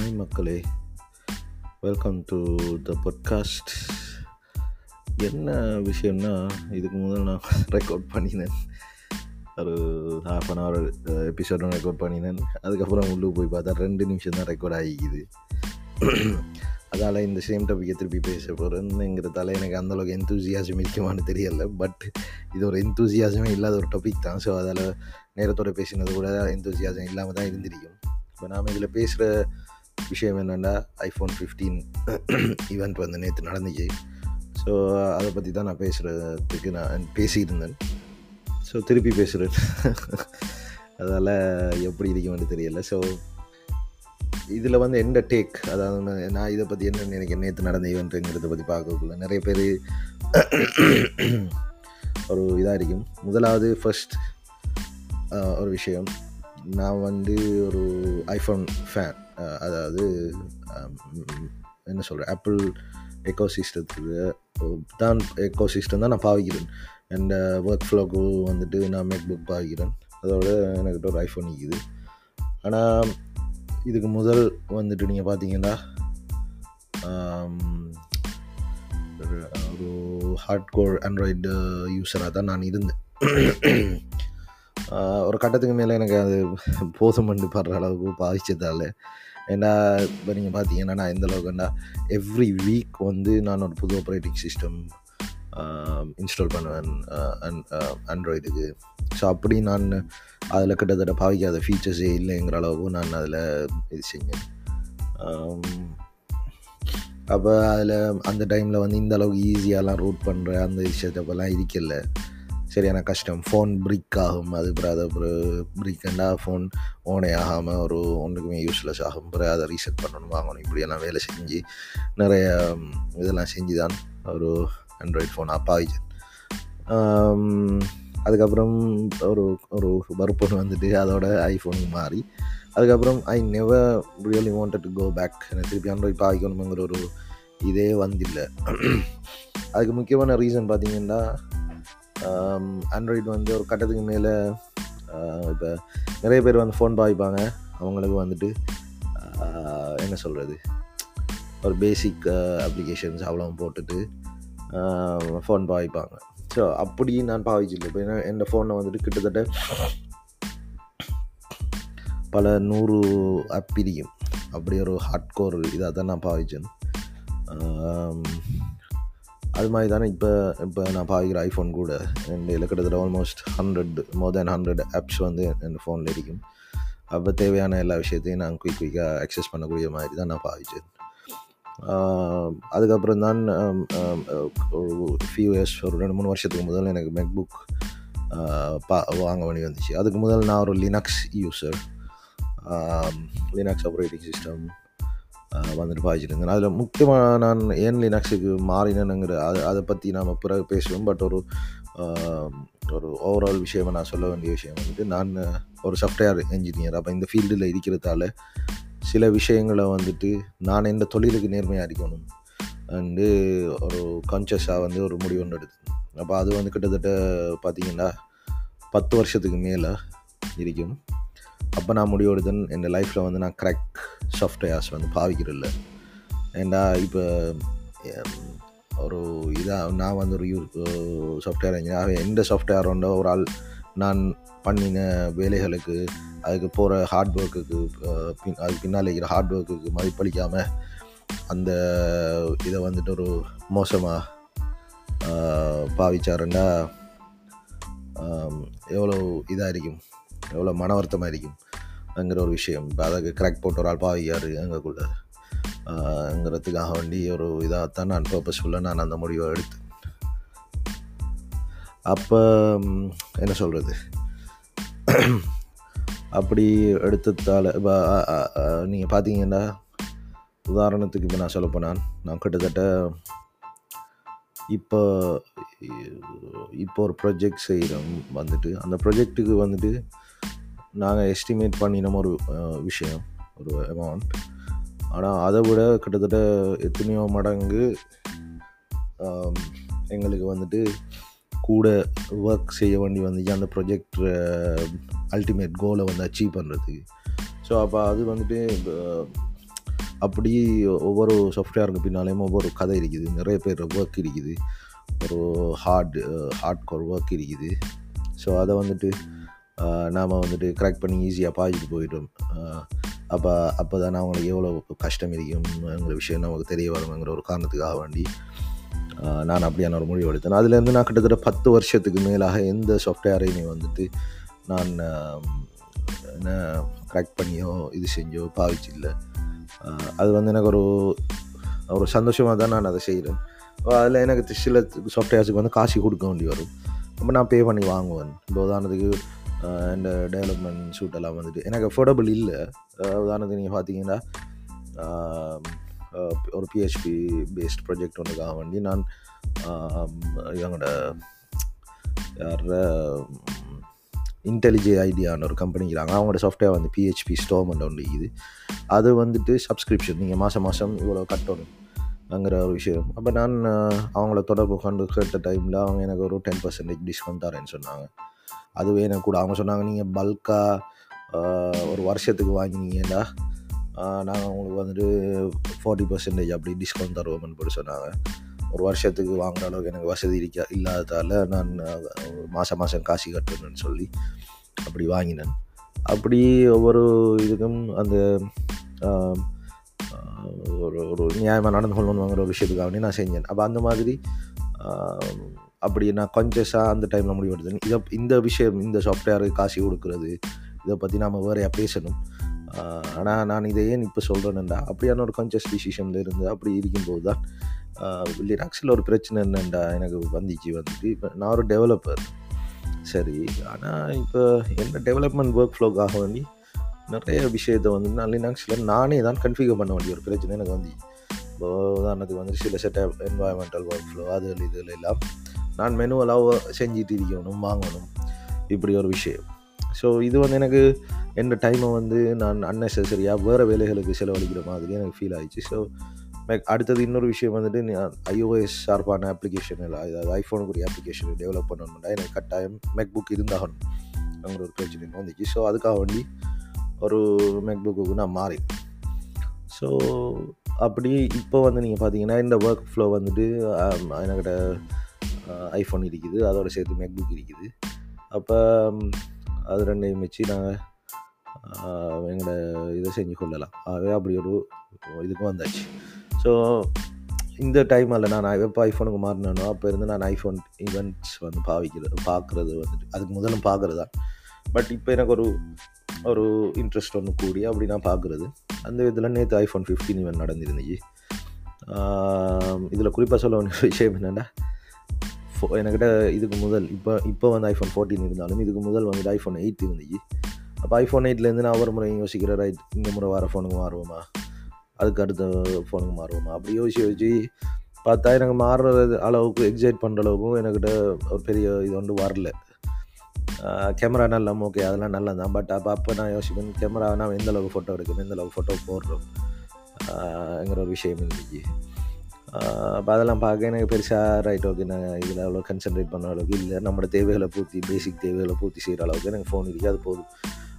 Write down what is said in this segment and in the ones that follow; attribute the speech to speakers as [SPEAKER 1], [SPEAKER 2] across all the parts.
[SPEAKER 1] Hi மக்களே. Welcome to the podcast என்ன விஷயம்னா இதுக்கு முதல் நான் ரெக்கார்ட் பண்ணினேன். ஒரு half an hour episode record பண்ணினேன். அதுக்கப்புறம் உள்ளே போய் பார்த்தா ரெண்டு நிமிஷம் தான் ரெக்கார்ட் ஆகிக்குது. அதால் இந்த சேம் டாப்பிக்கை திருப்பி பேச போகிறேங்கிறதால எனக்கு அந்தளவுக்கு எந்தூசியாசம் இருக்குமான்னு தெரியலை. பட் இது ஒரு எந்தூசியாசமே இல்லாத ஒரு டாபிக் தான். ஸோ அதால் நேரத்தோடு பேசினது கூட எந்தூசியாசம் இல்லாமல் தான் இருந்திருக்கும். இப்போ நாம் இதில் பேசுகிற விஷயம் என்னென்னா ஐஃபோன் ஃபிஃப்டீன் ஈவெண்ட் வந்து நேற்று நடந்துச்சு. ஸோ அதை பற்றி தான் நான் பேசுகிறதுக்கு நான் பேசியிருந்தேன். ஸோ திருப்பி பேசுகிறேன் அதால் எப்படி இருக்குமென்னு தெரியல. ஸோ இதில் வந்து எந்த டேக் அதாவது நான் இதை பற்றி என்ன நினைக்கிறேன்? நேற்று நடந்த ஈவெண்ட்டுங்கிறத பற்றி பார்க்கக்குள்ள நிறைய பேர் ஒரு இதாக இருக்கும். முதலாவது ஃபஸ்ட் ஒரு விஷயம். நான் வந்து ஒரு ஐஃபோன் ஃபேன் அதாவது என்ன சொல்கிறேன் ஆப்பிள் எக்கோ சிஸ்டத்துக்கு தான் எக்கோ சிஸ்டம் தான் நான் பாவிக்கிறேன். அண்ட் ஒர்க் ஃப்ளோக்கு வந்துட்டு நான் மேக் புக் பாவிக்கிறேன். அதோட எனக்கிட்ட ஒரு ஐஃபோன் நிற்கிது ஆனால் இதுக்கு முதல் வந்துட்டு நீங்கள் பார்த்தீங்கன்னா ஒரு ஹார்ட் கோர் ஆண்ட்ராய்டு யூஸராக தான் நான் இருந்தேன். ஒரு கட்டத்துக்கு மேலே எனக்கு அது போதுமண்டு படுற அளவுக்கு பாதிச்சதால் ஏன்னா இப்போ நீங்கள் பார்த்தீங்கன்னா நான் எந்த அளவுக்குன்னா எவ்ரி வீக் வந்து நான் ஒரு புது ஆப்ரேட்டிங் சிஸ்டம் இன்ஸ்டால் பண்ணுவேன் ஆண்ட்ராய்டுக்கு ஸோ அப்படி நான் அதில் கிட்டத்தட்ட பாவிக்காத ஃபீச்சர்ஸே இல்லைங்கிற அளவுக்கு நான் அதில் இது செஞ்சேன். அப்போ அதில் அந்த டைமில் வந்து இந்த அளவுக்கு ஈஸியாலாம் ரூட் பண்ணுற அந்த விஷயத்தப்பெல்லாம் இருக்கல. சரியான கஷ்டம். ஃபோன் பிரிக் ஆகும். அது பிறகு அதை பிரிக்கண்டா ஃபோன் ஓனே ஆகாமல் ஒரு ஒன்றுக்குமே யூஸ்லெஸ் ஆகும். பிறகு அதை ரீசெட் பண்ணணும் வாங்கணும். இப்படியெல்லாம் வேலை செஞ்சு நிறைய இதெல்லாம் செஞ்சு தான் ஒரு ஆண்ட்ராய்ட் ஃபோன் அப்பாவிச்சேன் அதுக்கப்புறம் ஒரு ஒரு வறுப்பொண்ணு வந்துட்டு அதோட ஐஃபோனுக்கு மாறி அதுக்கப்புறம் I never really wanted to go back எனக்கு திருப்பி ஆண்ட்ராய்ட் பாவிக்கணுங்கிற ஒரு இதே வந்தில்லை. அதுக்கு முக்கியமான ரீசன் பார்த்தீங்கன்னா ஆண்ட்ராய்டு வந்து ஒரு கட்டத்துக்கு மேலே இப்போ நிறைய பேர் வந்து ஃபோன் பாவிப்பாங்க அவங்களுக்கு வந்துட்டு என்ன சொல்கிறது ஒரு பேசிக் அப்ளிகேஷன்ஸ் அவ்வளோ போட்டுட்டு ஃபோன் பாவிப்பாங்க ஸோ அப்படி நான் பாவிச்சில்லை இப்போ ஏன்னா என் ஃபோனை வந்துட்டு கிட்டத்தட்ட பல நூறு ஆப் பிரியும். அப்படி ஒரு ஹார்ட் கோர் இதாக தான் நான் பாவிச்சேன். அது மாதிரி தானே இப்போ இப்போ நான் பாவிக்கிற ஐஃபோன் கூட. என் கிட்டத்தட்ட almost hundred more than hundred apps வந்து என் ஃபோனில் இருக்கும் அப்போ தேவையான எல்லா விஷயத்தையும் நான் குயிக் குயிக்காக அக்சஸ் பண்ணக்கூடிய மாதிரி தான் நான் பாவிச்சேன். அதுக்கப்புறம் தான் ஒரு ஃபியூ இயர்ஸ் ஒரு ரெண்டு மூணு வருஷத்துக்கு முதல் எனக்கு மேக் புக் பா வாங்க வேண்டி வந்துச்சு. அதுக்கு முதல் நான் ஒரு Linux user Linux operating system வந்துட்டு பாய்ச்சிருந்தேன் அதில் முக்கியமாக நான் ஏன் லினக்ஸுக்கு மாறினேனுங்கிற அதை அதை பற்றி நாம் பிறகு பேசுவோம். பட் ஒரு ஒரு ஓவரால் விஷயமாக நான் சொல்ல வேண்டிய விஷயம் வந்துட்டு நான் ஒரு சாஃப்ட்வேர் என்ஜினியர் அப்போ இந்த ஃபீல்டில் இருக்கிறதால சில விஷயங்களை வந்துட்டு நான் இந்த தொழிலுக்கு நேர்மையாக இருக்கணும் அண்டு ஒரு கான்ஷியஸாக வந்து ஒரு முடிவு ஒன்று எடுத்தேன். அப்போ அது வந்து கிட்டத்தட்ட பார்த்திங்கன்னா பத்து வருஷத்துக்கு மேலே இருக்கும். அப்போ நான் முடிவு எடுத்தேன். என் லைஃப்பில் வந்து நான் கரெக்ட் சாஃப்ட்வேர்ஸ் வந்து பாவிக்கிறதில்ல. ஏண்டா இப்போ ஒரு இதாக நான் வந்து ஒரு யூ சாஃப்ட்வேர் இன்ஜினியர் எந்த சாஃப்ட்வேர் உண்டோ ஒரு ஆள் நான் பண்ணின வேலைகளுக்கு அதுக்கு போகிற ஹார்ட் ஒர்க்குக்கு பின் அதுக்கு பின்னால் இருக்கிற ஹார்ட் ஒர்க்குக்கு மதிப்பளிக்காமல் அந்த இதை வந்துட்டு ஒரு மோசமாக பாவிச்சாருண்டா எவ்வளோ இதாக இருக்கும் எவ்வளோ மன வருத்தமாக இருக்கும் அங்கிற ஒரு விஷயம். இப்போ அதை கிராக் போட்டு ஒரு ஆள் யார்? எங்கக்குள்ள ங்கிறதுக்காக வேண்டி ஒரு இதாகத்தான் நான் பர்பஸ்ஃபுல்லாக நான் அந்த முடிவை எடுத்தேன். அப்போ என்ன சொல்கிறது அப்படி எடுத்ததால் இப்போ நீங்கள் பார்த்தீங்கன்னா உதாரணத்துக்கு இப்போ நான் சொல்லப்போனால் நான் கிட்டத்தட்ட இப்போ இப்போ ஒரு ப்ரொஜெக்ட் செய்கிறோம் வந்துட்டு அந்த ப்ரொஜெக்ட்டுக்கு வந்துட்டு நாங்கள் எஸ்டிமேட் பண்ணினோம் ஒரு விஷயம் ஒரு அமௌண்ட் ஆனால் அதை விட கிட்டத்தட்ட எத்தனையோ மடங்கு எங்களுக்கு வந்துட்டு கூட ஒர்க் செய்ய வேண்டி வந்துச்சு. அந்த ப்ரொஜெக்ட் அல்டிமேட் கோலை வந்து அச்சீவ் பண்ணுறதுக்கு ஸோ அப்போ அது வந்துட்டு அப்படி ஒவ்வொரு சாஃப்ட்வேருக்கு பின்னாலேயும் ஒவ்வொரு கதை இருக்குது. நிறைய பேர் ஒர்க் இருக்குது. ஒரு ஹார்ட் ஹார்ட் கோர் ஒர்க் இருக்குது. ஸோ அதை வந்துட்டு நாம் வந்துட்டு கிராக் பண்ணி ஈஸியாக பாய்ச்சிட்டு போயிட்டோம். அப்போ அப்போ தானே அவங்களுக்கு எவ்வளோ கஷ்டம் இருக்குங்கிற விஷயம் நமக்கு தெரிய வருங்கிற ஒரு காரணத்துக்காக வேண்டி நான் அப்படியான ஒரு முடிவு எடுத்தேன். அதுலேருந்து நான் கிட்டத்தட்ட பத்து வருஷத்துக்கு மேலாக எந்த சாஃப்ட்வேரையுமே வந்துட்டு நான் என்ன கிராக் பண்ணியோ இது செஞ்சோ பாவிச்சில்லை. அது வந்து எனக்கு ஒரு ஒரு சந்தோஷமாக தான் நான் அதை செய்கிறேன் அதில் எனக்கு சில சாஃப்ட்வேர்ஸுக்கு வந்து காசு கொடுக்க வேண்டி வரும். அப்போ நான் பே பண்ணி வாங்குவேன். இப்போ உதாரணத்துக்கு ஆஹ் இந்த டெவலப்மெண்ட் ஷூட் எல்லாம் வந்துட்டு. எனக்கு அஃபோர்டபுள் இல்லை. உதாரணத்துக்கு நீங்கள் பார்த்தீங்கன்னா ஒரு பிஹெச்பி பேஸ்ட் ப்ராஜெக்ட் ஒன்றுக்காக வேண்டி நான் எங்களோட இவங்களோட யார் இன்டெலிஜே ஐடியான்னு ஒரு கம்பெனிக்கிறாங்க அவங்களோட சாஃப்ட்வேர் வந்து பிஹெச்பி ஸ்டோமெண்ட் ஒன்று இது அது வந்துட்டு சப்ஸ்கிரிப்ஷன் நீங்கள் மாதம் மாதம் இவ்வளோ கட்டணும் அங்கிற ஒரு விஷயம். அப்போ நான் அவங்கள தொடர்பு கொண்டு கேட்ட டைமில் அவங்க எனக்கு ஒரு டென் பர்சன்டேஜ் டிஸ்கவுண்ட் தரேன்னு சொன்னாங்க. அது வேணும் கூட. அவங்க சொன்னாங்க நீங்கள் பல்காக ஒரு வருஷத்துக்கு வாங்கினீங்கன்னா நாங்கள் உங்களுக்கு வந்துட்டு ஃபார்ட்டி பர்சன்டேஜ் அப்படி டிஸ்கவுண்ட் தருவோம்னு போட்டு சொன்னாங்க. ஒரு வருஷத்துக்கு வாங்குற அளவுக்கு எனக்கு வசதி இருக்க இல்லாததால் நான் மாதம் மாதம் காசு கட்டணும்னு சொல்லி அப்படி வாங்கினேன். அப்படி ஒவ்வொரு இதுக்கும் அந்த ஒரு ஒரு நியாயமாக நடந்து கொள்ளணுங்கிற ஒரு விஷயத்துக்காக வேண்டி நான் செஞ்சேன். அப்போ அந்த மாதிரி அப்படி நான் கான்சியஸாக அந்த டைமில் முடிவு இதை இந்த விஷயம் இந்த சாஃப்ட்வேருக்கு காசு கொடுக்குறது இதை பற்றி நாம் வேறையாக பேசணும் ஆனால் நான் இதை ஏன் இப்போ சொல்கிறேன்டா அப்படியான ஒரு கான்சியஸ் டிசிஷனில் இருந்து அப்படி இருக்கும்போது தான் லினாக்ஸில் ஒரு பிரச்சனை என்னண்டா எனக்கு வந்துச்சு வந்துட்டு இப்போ நான் ஒரு டெவலப்பர் சரி ஆனால் இப்போ என்ன டெவலப்மெண்ட் ஒர்க் ஃப்ளோக்காக வேண்டி நிறைய விஷயத்தை வந்து நான் லினாக்ஸில் நானே தான் கன்ஃபிகர் பண்ண வேண்டிய ஒரு பிரச்சனை எனக்கு வந்து இப்போ உதாரணத்துக்கு வந்து சில செட் என்வாயன்மெண்டல் ஒர்க் ஃப்ளோ அது இதில் எல்லாம். நான் மெனுவலாக செஞ்சுட்டு இருக்கணும் வாங்கணும். இப்படி ஒரு விஷயம். ஸோ இது வந்து எனக்கு எந்த டைமை வந்து நான் அன்னெசரியாக வேறு வேலைகளுக்கு செலவழிக்கிற மாதிரி எனக்கு ஃபீல் ஆயிடுச்சு. ஸோ மேக் அடுத்தது இன்னொரு விஷயம் வந்துட்டு ஐஓஎஸ் ஷார்ப்பான அப்ளிகேஷன் இல்லை அதாவது ஐஃபோனுக்குரிய அப்ளிகேஷன் டெவலப் பண்ணணும்னா எனக்கு கட்டாயம் மேக் புக் இருந்தாகணும் அங்கே ஒரு பிரச்சனை வந்துச்சு. ஸோ அதுக்காக வேண்டி ஒரு மேக் புக்கு நான் மாறி ஸோ அப்படி இப்போ வந்து நீங்கள் பார்த்தீங்கன்னா இந்த ஒர்க் ஃப்ளோ வந்துட்டு எனக்கிட்ட என்கிட்ட ஐஃபோன் இருக்குது. அதோட சேர்த்து மேக்புக் இருக்குது. அப்போ அது ரெண்டையும் வச்சு நாங்கள் எங்களோட இதை செஞ்சு கொள்ளலாம். ஆகவே அப்படி ஒரு இதுக்கும் வந்தாச்சு. ஸோ இந்த டைம் அல்ல நான் எப்போ ஐஃபோனுக்கு மாறினோ அப்போ இருந்து நான் ஐஃபோன் ஈவெண்ட்ஸ் வந்து பாவிக்கிறது பார்க்குறது வந்துட்டு அதுக்கு முதலும் பார்க்குறது தான் பட் இப்போ எனக்கு ஒரு ஒரு இன்ட்ரெஸ்ட் ஒன்று கூடி அப்படி நான் பார்க்குறது அந்த விதத்தில் நேற்று ஐஃபோன் ஃபிஃப்டீன் ஈவெண்ட் நடந்திருந்துச்சு. இதில் குறிப்பாக சொல்ல வேண்டிய விஷயம் என்னென்னா ஃபோ என்கிட்ட இதுக்கு முதல் இப்போ இப்போ வந்து ஐஃபோன் ஃபோர்டீன் இருந்தாலும் இதுக்கு முதல் வந்துட்டு ஐஃபோன் எயிட் இருந்துச்சு. அப்போ ஐஃபோன் எயிட்லேருந்து நான் ஒரு முறையும் யோசிக்கிறேன் ரைட் இந்த முறை வர ஃபோனுக்கு மாறுவோமா? அதுக்கு அடுத்த ஃபோனுக்கு மாறுவோமா? அப்படி யோசிச்சு யோசிச்சு பார்த்தா எனக்கு மாறுறது அளவுக்கு எக்ஸைட் பண்ணுற அளவுக்கும் எனக்கிட்ட ஒரு பெரிய இது ஒன்று வரல. கேமரா நல்லா ஓகே அதெல்லாம் நல்லா தான் பட் அப்போ அப்போ நான் யோசிப்பேன் கேமரா நான் எந்த அளவுக்கு ஃபோட்டோ எடுக்கணும் எந்த அளவுக்கு ஃபோட்டோ போடுறோம் என்கிற ஒரு விஷயம் இருந்துச்சு. அப்போ அதெல்லாம் பார்க்க எனக்கு பெருசாக ரைட் ஓகே நான் இதில் அவ்வளோ கன்சன்ட்ரேட் பண்ண அளவுக்கு இல்லை. நம்மளோட தேவைகளை பூர்த்தி பேசிக் தேவைகளை பூர்த்தி செய்கிற அளவுக்கு எனக்கு ஃபோன் இருக்குது அது போதும்.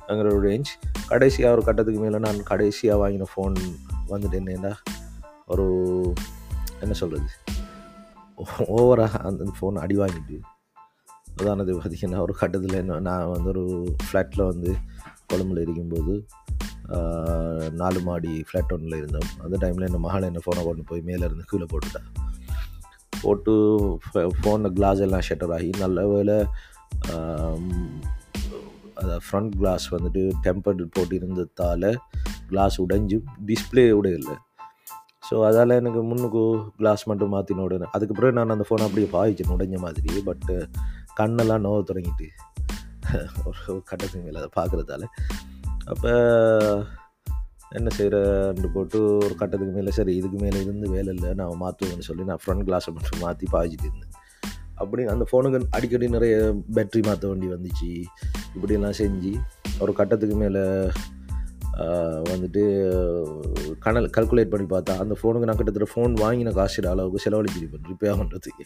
[SPEAKER 1] அங்கிற ஒரு ரேஞ்ச் கடைசியாக ஒரு கட்டத்துக்கு மேலே நான் கடைசியாக வாங்கின ஃபோன் வந்துட்டு என்னென்னா ஒரு என்ன சொல்கிறது ஓவராக அந்த ஃபோன் அடி வாங்கிட்டு உதாரணத்துக்கு பார்த்திங்கன்னா ஒரு கட்டத்தில் என்ன நான் வந்து ஒரு ஃப்ளாட்டில் வந்து கொழம்புல இருக்கும்போது நாலு மாடி ஃப்ளாட் ஒன்றில் இருந்தோம். அந்த டைமில் என்ன மகள் என்ன ஃபோனை கொண்டு போய் மேலே இருந்து கீழே போட்டுட்டா. போட்டு ஃபோனில் கிளாஸ் எல்லாம் ஷட்டர் ஆகி நல்ல வேலை அதை ஃப்ரண்ட் கிளாஸ் வந்துட்டு டெம்பர்டு போட்டு இருந்ததால் கிளாஸ் உடைஞ்சு டிஸ்பிளே உடையல ஸோ அதால் எனக்கு முன்னுக்கு கிளாஸ் மட்டும் மாற்றின உடனே அதுக்கப்புறம் நான் அந்த ஃபோனை அப்படியே பாய்ச்சேன் உடைஞ்ச மாதிரி பட்டு கண்ணெல்லாம் நோவ தொடங்கிட்டு. ஒரு கட்டத்துக்கு மேலே அதை பார்க்குறதால அப்போ என்ன செய்கிறேன்னு போட்டு ஒரு கட்டத்துக்கு மேலே சரி இதுக்கு மேலே இருந்து வேலை இல்லை நான் மாற்றுவேன்னு சொல்லி நான் ஃப்ரண்ட் கிளாஸை மட்டும் மாற்றி பாய்ச்சிட்டு இருந்தேன். அப்படி அந்த ஃபோனுக்கு அடிக்கடி நிறைய பேட்ரி மாற்ற வேண்டி வந்துச்சு. இப்படியெல்லாம் செஞ்சு ஒரு கட்டத்துக்கு மேலே வந்துட்டு கணல் கல்குலேட் பண்ணி பார்த்தா அந்த ஃபோனுக்கு நான் கிட்டத்தட்ட ஃபோன் வாங்கின காசு அளவுக்கு செலவழிச்சிருப்பேன் ரிப்பேர் பண்ணுறதுக்கு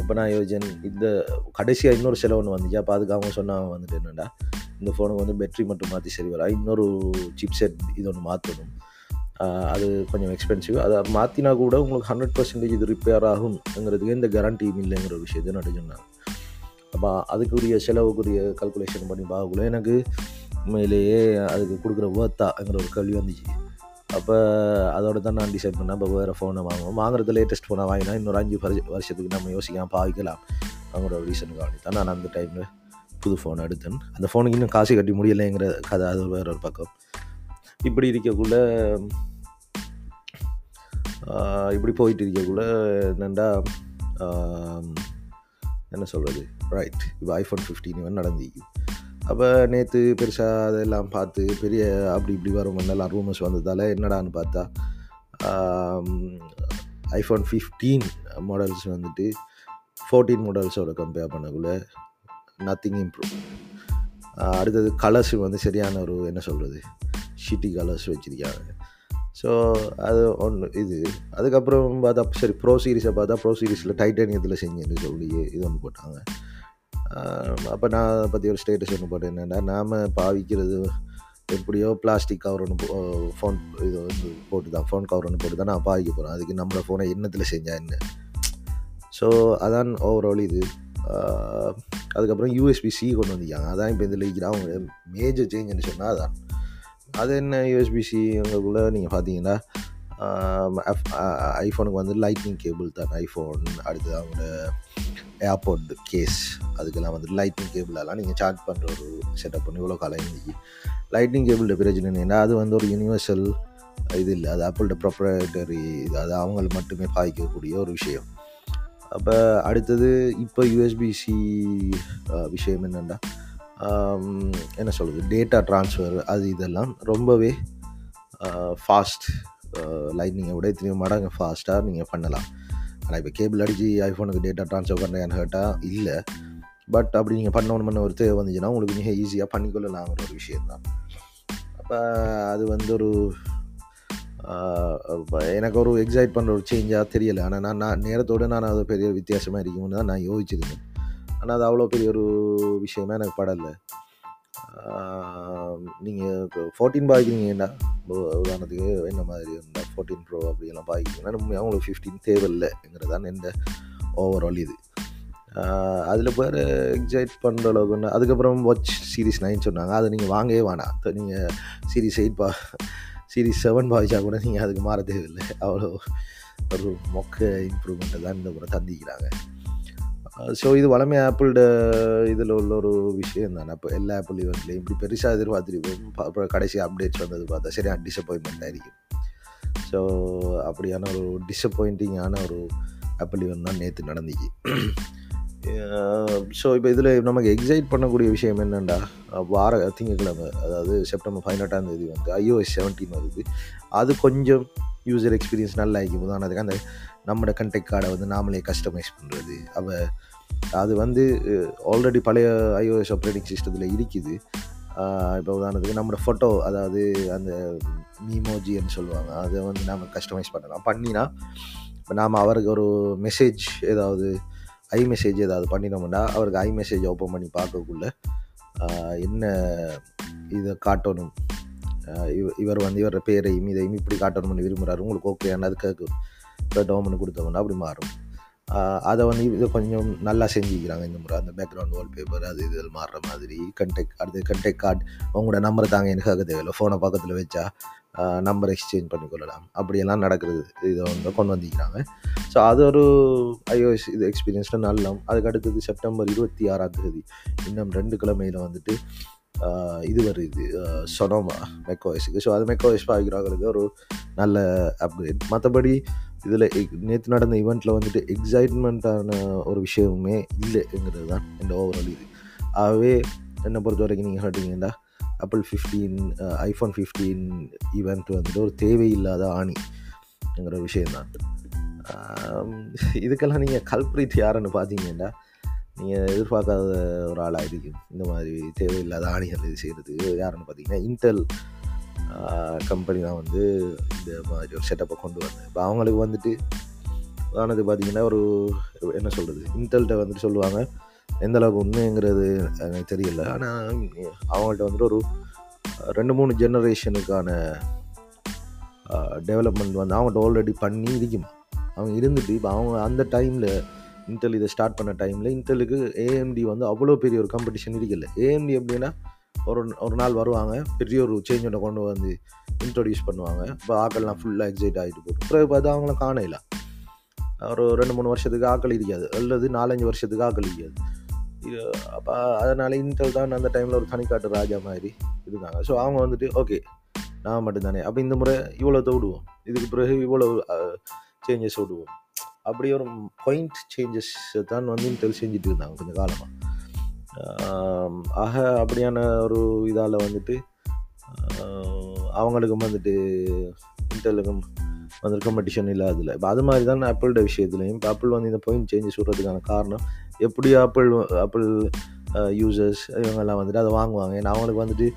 [SPEAKER 1] அப்போ நான் யோசிச்சேன் இந்த கடைசியாக இன்னொரு செலவு ஒன்று வந்துச்சு. அப்போ அதுக்கு அவங்க சொன்னாங்க வந்துட்டு என்னடா இந்த ஃபோனுக்கு வந்து பேட்ரி மட்டும் மாற்றி சரி வரா இன்னொரு சிப் செட் இது ஒன்று மாற்றணும் அது கொஞ்சம் எக்ஸ்பென்சிவ் அதை மாற்றினா கூட உங்களுக்கு ஹண்ட்ரட் பர்சன்டேஜ் இது ரிப்பேர் ஆகும்ங்கிறதுக்கு எந்த கேரண்டியும் இல்லைங்கிற ஒரு விஷயத்தை நட்டு சொன்னாங்க. அப்போ அதுக்குரிய செலவுக்குரிய கல்குலேஷன் பண்ணி பார்க்கக்குள்ள எனக்கு உண்மையிலேயே அதுக்கு கொடுக்குற ஒர்த்தாங்கிற ஒரு கேள்வி வந்துச்சு. அப்போ அதோட தான் நான் டிசைட் பண்ணேன். இப்போ வேறு ஃபோனை வாங்குவோம் வாங்குறது லேட்டஸ்ட் ஃபோனை வாங்கினா இன்னொரு அஞ்சு வருஷத்துக்கு நம்ம யோசிக்காமல் பாவிக்கலாம். அவங்களோட ஒரு ரீசனுக்காக தான் நான் அந்த டைமில் புது ஃபோன் எடுத்தேன். அந்த ஃபோனுக்கு இன்னும் காசு கட்டி முடியலைங்கிற கதை அது வேற ஒரு பக்கம். இப்படி இருக்கக்குள்ள இப்படி போயிட்டு இருக்கக்குள்ள என்னென்னா என்ன சொல்கிறது ரைட் இப்போ ஐஃபோன் ஃபிஃப்டீன் இவன் நடந்திக்கு அப்போ நேற்று பெருசாக அதெல்லாம் பார்த்து பெரிய அப்படி இப்படி வரும் எல்லாம் ரூமர்ஸ் வந்ததால் என்னடான்னு பார்த்தா ஐஃபோன் ஃபிஃப்டீன் மாடல்ஸ் வந்துட்டு ஃபோர்டீன் மாடல்ஸோட கம்பேர் பண்ணக்குள்ள நத்திங் இம்ப்ரூவ் அடுத்தது கலர்ஸ் வந்து சரியான ஒரு என்ன சொல்கிறது ஷிட்டி கலர்ஸ் வச்சுருக்காங்க. ஸோ அது ஒன்று இது அதுக்கப்புறம் பார்த்தா சரி ப்ரோ சீரிஸை பார்த்தா ப்ரோ சீரிஸில் டைட்டானியத்தில் செஞ்சுன்னு சொல்லி இது ஒன்று போட்டாங்க. அப்போ நான் அதை பற்றி ஒரு ஸ்டேட்டஸ் ஒன்று போட்டேன். என்னென்னா நாம் பாவிக்கிறது எப்படியோ பிளாஸ்டிக் கவர் ஒன்று ஃபோன் இது வந்து போட்டு தான் ஃபோன் கவர் ஒன்று போட்டு தான் நான் பாவிக்க போகிறேன் அதுக்கு நம்மளை ஃபோனை எண்ணத்தில் செஞ்சால் என்ன? ஸோ அதான் ஓவரால் இது. அதுக்கப்புறம் யூஎஸ்பி சி கொண்டு வந்திருக்காங்க. அதான் இப்போ இதில் இருக்கிற அவங்க மேஜர் சேஞ்சுன்னு சொன்னால் அதான். அது என்ன யூஎஸ்பி சி உங்களுக்குள்ளே நீங்கள் பார்த்தீங்கன்னா ஐஃபோனுக்கு வந்து லைட்னிங் கேபிள் தான். ஐஃபோன் அடுத்து அவங்களோட ஏர்போர்ட் கேஸ் அதுக்கெல்லாம் வந்து லைட்னிங் கேபிளெல்லாம் நீங்கள் சார்ஜ் பண்ணுற ஒரு செட்டப் பண்ணி இவ்வளோ காலம் இருந்துச்சு. லைட்னிங் கேபிள் பிரச்சனை என்ன? அது வந்து ஒரு யூனிவர்சல் இது இல்லை. அது ஆப்பிளோட ப்ரொப்ரேட்டரி இது. அது அவங்கள மட்டுமே பாதிக்கக்கூடிய ஒரு விஷயம். அப்போ அடுத்தது இப்போ யூஎஸ்பிசி விஷயம் என்னென்னா என்ன சொல்கிறது டேட்டா ட்ரான்ஸ்ஃபர் அது இதெல்லாம் ரொம்பவே ஃபாஸ்ட் லைட்னிங்கை விட எத்தனையோ மடங்கு ஃபாஸ்ட்டாக நீங்கள் பண்ணலாம். ஆனால் இப்போ கேபிள் அடித்து ஐஃபோனுக்கு டேட்டா ட்ரான்ஸ்ஃபர் பண்ணுறேன்னு கேட்டால் இல்லை. பட் அப்படி நீங்கள் பண்ணணும்னு ஒரு தேவை வந்துச்சுன்னா உங்களுக்கு மிக ஈஸியாக பண்ணிக்கொள்ளலாங்கிற ஒரு விஷயந்தான் அப்போ அது வந்து ஒரு எனக்கு ஒரு எக்ஸைட் பண்ணுற ஒரு சேஞ்சாக தெரியலை. ஆனால் நான் நான் நேரத்தோடு நான் அது பெரிய வித்தியாசமாக இருக்கும்னு தான் நான் யோசிச்சிருந்தேன் ஆனால் அது அவ்வளோ பெரிய ஒரு விஷயமா எனக்கு படலை. நீங்கள் இப்போ ஃபோர்டீன் பாய்க்கிறீங்கன்னா உதாரணத்துக்கு என்ன மாதிரி இருந்தால் ஃபோர்டீன் ப்ரோ அப்படிலாம் பாய்க்கிறீங்கன்னா நம்ம அவங்களுக்கு ஃபிஃப்டீன் தேவையில்லைங்கிறதான் எந்த ஓவரால் இது. அதில் பேர் எக்ஸைட் பண்ணுற அளவுக்கு அதுக்கப்புறம் வாட்ச் சீரிஸ் நைன் சொன்னாங்க. அதை நீங்கள் வாங்கவே வேணாம். நீங்கள் சீரிஸ் எயிட் பா சீரிஸ் செவன் பாய்ச்சா கூட நீங்கள் அதுக்கு மாற தேவையில்லை. அவ்வளோ ஒரு மொக்க இம்ப்ரூவ்மெண்ட்டை தான் இந்த முறை தந்திக்கிறாங்க ஸோ இது வளமை ஆப்பிளோட இதில் உள்ள ஒரு விஷயம் தானே அப்போ எல்லா ஆப்பிள் ஈவெண்ட்லேயும் இப்படி பெருசாக எதிர்பார்த்துருப்போம். அப்புறம் கடைசி அப்டேட்ஸ் வந்தது பார்த்தா சரியாக டிசப்பாயின்மெண்ட் ஆகிருக்கும் ஸோ அப்படியான ஒரு டிசப்பாயிண்டிங்கான ஒரு ஆப்பிள் ஈவெண்ட் தான் நேற்று நடந்துச்சு. ஸோ இப்போ இதில் நமக்கு எக்ஸைட் பண்ணக்கூடிய விஷயம் என்னென்னா வார திங்கக்கிழமை அதாவது செப்டம்பர் பதினெட்டாம் தேதி வந்து ஐஓஎஸ் செவன்டீன் வருது. அது கொஞ்சம் யூசர் எக்ஸ்பீரியன்ஸ் நல்லா இருக்கும் உதாரணத்துக்கு அந்த நம்மளோட கண்டெக்ட் கார்டை வந்து நாமளே கஸ்டமைஸ் பண்ணுறது அவ அது வந்து ஆல்ரெடி பழைய ஐஓஎஸ் ஆப்ரேட்டிங் சிஸ்டத்தில் இருக்குது. இப்போ உதாரணத்துக்கு நம்மளோட ஃபோட்டோ அதாவது அந்த மீமோஜின்னு சொல்லுவாங்க. அதை வந்து நாம் கஸ்டமைஸ் பண்ணலாம். பண்ணினா இப்போ நாம் அவருக்கு ஒரு மெசேஜ் ஏதாவது ஐ மெசேஜ் ஏதாவது பண்ணினோம்னா அவருக்கு ஐ மெசேஜ் ஓப்பன் பண்ணி பார்க்கக்குள்ள என்ன இதை காட்டணும் இவர் இவர் வந்து இவர பேரையும் இதையும் இப்படி காட்டணும்னு விரும்புகிறாரு. உங்களுக்கு ஓகே அது கேட்கும். கேட்டோம்னு அப்படி மாறும். அதை வந்து இதை கொஞ்சம் நல்லா செஞ்சுக்கிறாங்க இந்த முறை. அந்த பேக்ரவுண்ட் வால்பேப்பர் அது இது மாறுற மாதிரி. கண்டெக்ட் அடுத்து கண்டெக்ட் கார்டு உங்களோட நம்பரை தாங்க எனக்கு ஆக தேவையில்லை. ஃபோனை பக்கத்தில் வச்சா நம்பர் எக்ஸ்சேஞ்ச் பண்ணிக்கொள்ளலாம் அப்படியெல்லாம் நடக்கிறது. இதை வந்து கொண்டு வந்திருக்கிறாங்க. ஸோ அது ஒரு ஐஓஎஸ் இது எக்ஸ்பீரியன்ஸில் நல்லம் அதுக்கு அடுத்தது செப்டம்பர் இருபத்தி ஆறாம் தேதி. இன்னும் ரெண்டு கிழமையில் வந்துட்டு இது வருது சொனோமா மெக்கோஎஸுக்கு ஸோ அது மெக்கோஎஸ் பாவிக்கிறவங்களுக்கு ஒரு நல்ல அப்கிரேட் மற்றபடி இதில் நேற்று நடந்த ஈவெண்ட்டில் வந்துட்டு எக்ஸைட்மெண்ட்டான ஒரு விஷயமுமே இல்லைங்கிறது தான் இந்த ஓவரால் இது ஆகவே என்னை பொறுத்த வரைக்கும் நீங்கள் கேட்டிங்கன்னா Apple fifteen iPhone fifteen event வந்துட்டு ஒரு தேவையில்லாத ஆணிங்கிற விஷயந்தான் இதுக்கெல்லாம் நீங்கள் கல்ப்ரிட் யாருன்னு பார்த்தீங்கன்னா நீங்கள் எதிர்பார்க்காத ஒரு ஆளாக இருக்கும் இந்த மாதிரி தேவையில்லாத ஆணிகள் இது செய்கிறதுக்கு யாருன்னு பார்த்தீங்கன்னா இன்டெல் கம்பெனி தான் வந்து இந்த மாதிரி ஒரு செட்டப்பை கொண்டு வந்தேன் இப்போ அவங்களுக்கு வந்துட்டு உதாரணத்துக்கு பார்த்தீங்கன்னா ஒரு என்ன சொல்கிறது இன்டெல்கிட்ட வந்துட்டு சொல்லுவாங்க எந்த அளவுக்கு உண்மைங்கிறது எனக்கு தெரியல. ஆனால் அவங்கள்ட்ட வந்துட்டு ஒரு ரெண்டு மூணு ஜெனரேஷனுக்கான டெவலப்மெண்ட் வந்து அவங்கள்ட்ட ஆல்ரெடி பண்ணி இருக்குமா? அவங்க இருந்துட்டு இப்போ அவங்க அந்த டைமில் இன்டெல் இதை ஸ்டார்ட் பண்ண டைமில் இன்டெலுக்கு ஏஎம்டி வந்து அவ்வளோ பெரிய ஒரு காம்படிஷன் இருக்கல ஏஎம்டி எப்படின்னா ஒரு ஒரு நாள் வருவாங்க பெரிய ஒரு சேஞ்சோட கொண்டு வந்து இன்ட்ரொடியூஸ் பண்ணுவாங்க. இப்போ ஆக்கள்லாம் ஃபுல்லாக எக்ஸைட் ஆகிட்டு போகும் பிறகு பார்த்து அவங்களும் காணையில. ஒரு ரெண்டு மூணு வருஷத்துக்கு ஆக்கள் இருக்காது அல்லது நாலஞ்சு வருஷத்துக்கு ஆக்கள் இருக்காது இது அப்போ அதனால் இன்டெல் தான் அந்த டைமில் ஒரு தனிக்காட்டு ராஜா மாதிரி இருந்தாங்க ஸோ அவங்க வந்துட்டு ஓகே நான் மட்டும்தானே. அப்போ இந்த முறை இவ்வளோ விடுவோம் இதுக்கு பிறகு இவ்வளோ சேஞ்சஸ் விடுவோம் அப்படி ஒரு பாயிண்ட் சேஞ்சஸ் தான் வந்து இன்டெல் செஞ்சுட்டு இருந்தாங்க கொஞ்சம் காலமாக ஆக அப்படியான ஒரு இதால் வந்துட்டு அவங்களுக்கும் வந்துட்டு இன்டெலுக்கும் வந்து காம்படிஷன் இல்லாதில்ல இப்போ அது மாதிரி தான் ஆப்பிளோட விஷயத்துலையும் இப்போ ஆப்பிள் வந்து இந்த பாயிண்ட் சேஞ்சஸ் விடுறதுக்கான காரணம் எப்படி ஆப்பிள் ஆப்பிள் யூசர்ஸ் இவங்கெல்லாம் வந்துட்டு அதை வாங்குவாங்க. ஏன்னா அவங்களுக்கு வந்துட்டு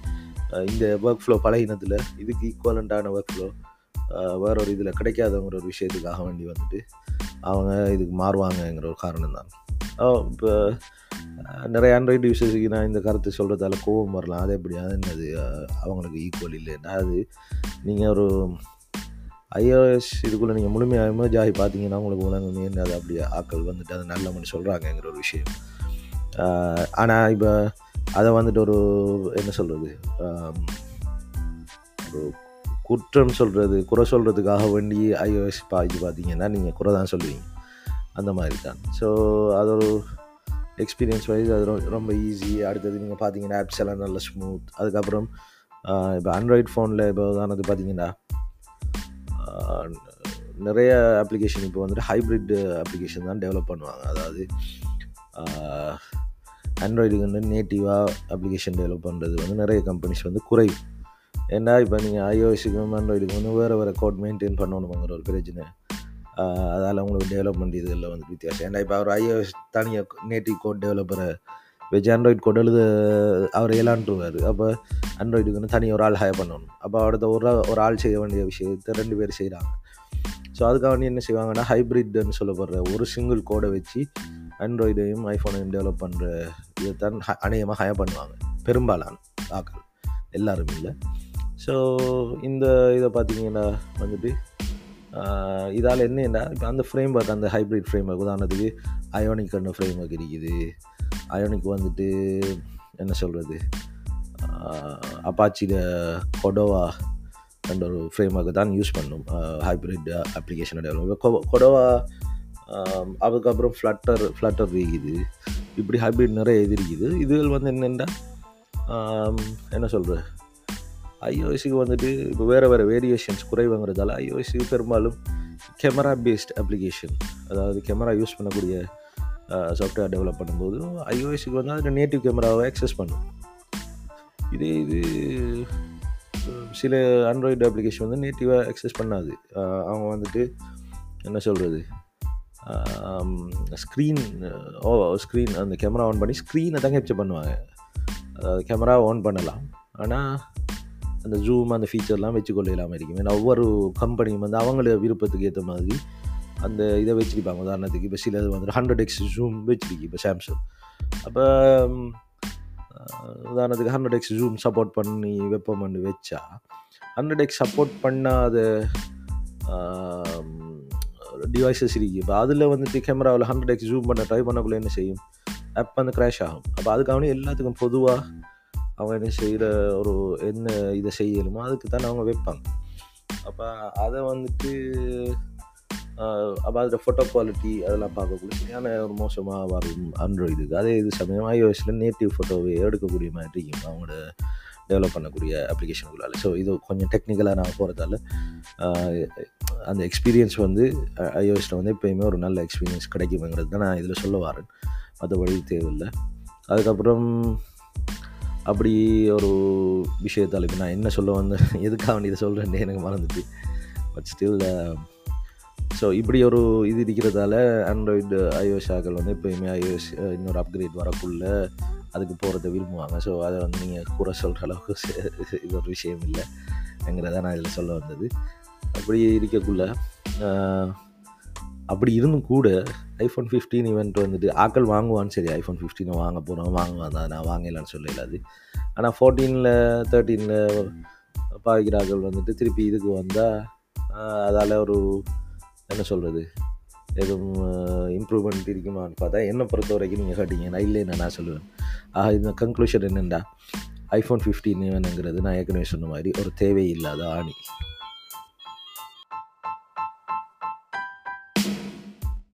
[SPEAKER 1] இந்த ஒர்க் ஃப்ளோ பழகினத்தில் இதுக்கு ஈக்குவலண்ட்டான ஒர்க் ஃப்ளோ வேற ஒரு இதில் கிடைக்காதவங்கிற ஒரு விஷயத்துக்காக வேண்டி வந்துட்டு அவங்க இதுக்கு மாறுவாங்கங்கிற ஒரு காரணம் தான் இப்போ நிறைய ஆண்ட்ராய்டு யூசர்ஸுக்கு நான் இந்த கருத்து சொல்கிறதால கோவம் வரலாம். அது எப்படியாவது என்னது? அவங்களுக்கு ஈக்குவல் இல்லைன்னா அது நீங்கள் ஒரு ஐஓஎஸ் இதுக்குள்ளே நீங்கள் முழுமையாக எமர்ஜ் ஆகி பார்த்தீங்கன்னா உங்களுக்கு உலகமே என்ன அது அப்படியே ஆக்கள் வந்துட்டு அது நல்லவன்னு சொல்கிறாங்கங்கிற ஒரு விஷயம். ஆனால் இப்போ அதை வந்துட்டு ஒரு என்ன சொல்கிறது ஒரு குற்றம் சொல்கிறது குறை சொல்கிறதுக்காக வேண்டி ஐஓஎஸ் இது பார்த்தீங்கன்னா நீங்கள் குறை தான் சொல்லுவீங்க. அந்த மாதிரி தான். ஸோ அது ஒரு எக்ஸ்பீரியன்ஸ் வைஸ் அது ரொம்ப ஈஸி அடுத்தது நீங்கள் பார்த்தீங்கன்னா ஆப்ஸ் எல்லாம் நல்ல ஸ்மூத் அதுக்கப்புறம் இப்போ ஆண்ட்ராய்ட் ஃபோனில் இப்போ தானது பார்த்தீங்கன்னா நிறைய அப்ளிகேஷன் இப்போ வந்துட்டு ஹைப்ரிட் அப்ளிகேஷன் தான் டெவலப் பண்ணுவாங்க. அதாவது ஆண்ட்ராய்டுக்கு வந்து நேட்டிவாக அப்ளிகேஷன் டெவலப் பண்ணுறது வந்து நிறைய கம்பெனிஸ் வந்து குறையும். ஏன்னா இப்போ நீங்கள் ஐஓஎஸுக்கும் ஆண்ட்ராய்டுக்கு வந்து வேறு வேறு கோட் மெயின்டைன் பண்ணணுங்கிற ஒரு பிரச்சனை. அதால் உங்களுக்கு டெவலப்மெண்ட் இதில் வந்து வித்தியாசம். ஏன்னா இப்போ அவர் ஐஓஎஸ் தனியாக நேட்டிவ் கோட் டெவலப்பரை வச்சு ஆண்ட்ராய்டு கோட் எழுத அவர் இயலான்ட்டுருவார் அப்போ ஆண்ட்ராய்டுக்கு வந்து தனி ஒரு ஆள் ஹையர் பண்ணணும். அப்போ அடுத்த ஒரு ஒரு ஆள் செய்ய வேண்டிய விஷயத்தை ரெண்டு பேர் செய்கிறாங்க ஸோ அதுக்காக வந்து என்ன செய்வாங்கன்னா ஹைப்ரிட்னு சொல்லப்படுற ஒரு சிங்கிள் கோடை வச்சு ஆண்ட்ராய்டையும் ஐஃபோனையும் டெவலப் பண்ணுற இதை தான் அநேகமாக ஹையர் பண்ணுவாங்க. பெரும்பாலான ஆக்கள் எல்லாருமே இல்லை. ஸோ இந்த இதை பார்த்தீங்கன்னா வந்துட்டு இதால் என்னென்னா இப்போ அந்த ஃப்ரேம் ஒர்க் அந்த ஹைப்ரிட் ஃப்ரேம் ஒர்க் உதாரணத்துக்கு அயோனிக் கண்ணு ஃப்ரேம் ஒர்க் இருக்குது. அயோனிக் வந்துட்டு என்ன சொல்கிறது அப்பாச்சியில் கொடோவா என்ற ஒரு ஃப்ரேம் ஒர்க்கை தான் யூஸ் பண்ணும். ஹைப்ரிட் அப்ளிகேஷனை டெவலப் கொடோவா அதுக்கப்புறம் ஃப்ளட்டர் ஃப்ளட்டர் இருக்குது. இப்படி ஹைப்ரிட் நிறைய இது இருக்குது. இதுகள் வந்து என்னென்னா என்ன சொல்கிற ஐஓஎஸ்க்கு வந்துட்டு இப்போ வேறு வேறு வேரியேஷன்ஸ் குறைவுங்கிறதால ஐஓஎஸ்க்கு பெரும்பாலும் கேமரா பேஸ்ட் அப்ளிகேஷன் அதாவது கேமரா யூஸ் பண்ணக்கூடிய சாஃப்ட்வேர் டெவலப் பண்ணும்போது ஐஓஎஸ்க்கு வந்து அதில் நேட்டிவ் கேமராவை ஆக்சஸ் பண்ணும். இதே இது சில ஆண்ட்ராய்டு அப்ளிகேஷன் வந்து நேட்டிவாக ஆக்சஸ் பண்ணாது. அவங்க வந்துட்டு என்ன சொல்கிறது ஸ்க்ரீன் ஓ ஸ்க்ரீன் அந்த கேமரா ஆன் பண்ணி ஸ்க்ரீனை தான் கேப்சர் பண்ணுவாங்க. அதாவது கேமரா ஆன் பண்ணலாம். ஆனால் அந்த ஜூம் அந்த ஃபீச்சர்லாம் வச்சுக்கொள்ள இல்லாமல் இருக்கும். ஏன்னா ஒவ்வொரு கம்பெனியும் வந்து அவங்கள விருப்பத்துக்கு ஏற்ற மாதிரி அந்த இதை வச்சுருப்பாங்க. உதாரணத்துக்கு இப்போ சிலது வந்து ஹண்ட்ரட் எக்ஸ் ஜூம் வச்சுருக்கு இப்போ சாம்சங் அப்போ உதாரணத்துக்கு ஹண்ட்ரட் எக்ஸ் ஜூம் சப்போர்ட் பண்ணி வெப்பமன்னு வச்சா ஹண்ட்ரட் எக்ஸ் சப்போர்ட் பண்ணாத டிவைசஸ் இருக்குது இப்போ அதில் வந்துட்டு கேமராவில் ஹண்ட்ரட் எக்ஸ் ஜூம் பண்ண ட்ரை பண்ணக்குள்ளே என்ன செய்யும்? அப்போ வந்து க்ராஷ் ஆகும். அப்போ அதுக்காக எல்லாத்துக்கும் பொதுவாக அவங்க என்ன செய்கிற ஒரு என்ன இதை செய்யணுமோ அதுக்கு தானே அவங்க வைப்பாங்க. அப்போ அதை வந்துட்டு அப்போ அதில் ஃபோட்டோ குவாலிட்டி அதெல்லாம் பார்க்கக்கூடிய சரியான ஒரு மோசமாக வரும் ஆண்ட்ராய்டுக்கு அதே இது சமயம் ஐஓஎஸில் நேட்டிவ் ஃபோட்டோவை எடுக்கக்கூடிய மாதிரி இருக்கும். அவங்களோட டெவலப் பண்ணக்கூடிய அப்ளிகேஷனுக்குள்ளால ஸோ இது கொஞ்சம் டெக்னிக்கலாக நான் போகிறதால அந்த எக்ஸ்பீரியன்ஸ் வந்து ஐஓஎஸில் வந்து எப்போயுமே ஒரு நல்ல எக்ஸ்பீரியன்ஸ் கிடைக்குங்கிறது தான் நான் இதில் சொல்ல வரேன். மற்றபடி தேவையில்லை. அதுக்கப்புறம் அப்படி ஒரு விஷயத்தால் இப்போ நான் என்ன சொல்ல வந்து எதுக்காக வேண்டி இதை சொல்கிறேன்னு எனக்கு மறந்துட்டு. பட் ஸ்டில் ஸோ இப்படி ஒரு இது இருக்கிறதால ஆண்ட்ராய்டு ஐஓஎஸ் ஆக்கள் வந்து எப்போயுமே ஐஓஎஸ் uh, இன்னொரு அப்கிரேட் வரக்குள்ள அதுக்கு போகிறத விரும்புவாங்க. ஸோ அதை வந்து நீங்கள் கூற சொல்கிற அளவுக்கு இது ஒரு விஷயம் இல்லை. என்கிறத நான் இதில் சொல்ல வந்தது. அப்படி இருக்கக்குள்ள uh, அப்படி இருந்தும் கூட ஐஃபோன் ஃபிஃப்டீன் ஈவெண்ட் வந்துட்டு ஆக்கள் வாங்குவான்னு சரி ஐஃபோன் ஃபிஃப்டீனை வாங்க போகிறோம் வாங்குவான் தான் நான் வாங்கலான்னு சொல்லல அது ஆனால் ஃபோர்டீனில் தேர்ட்டீனில் பாவிக்கிறார்கள் வந்துட்டு திருப்பி இதுக்கு வந்தால் அதால் ஒரு என்ன சொல்கிறது எதுவும் இம்ப்ரூவ்மெண்ட் இருக்குமான்னு பார்த்தா என்னை பொறுத்த வரைக்கும் நீங்கள் கேட்டீங்கன்னா நான் இல்லைன்னு நான் சொல்லுவேன். ஆக இந்த கன்க்ளூஷன் என்னென்னா ஐஃபோன் ஃபிஃப்டீன் வேணுங்கிறது நான் ஏற்கனவே சொன்ன மாதிரி ஒரு தேவையில்லாத ஆணி.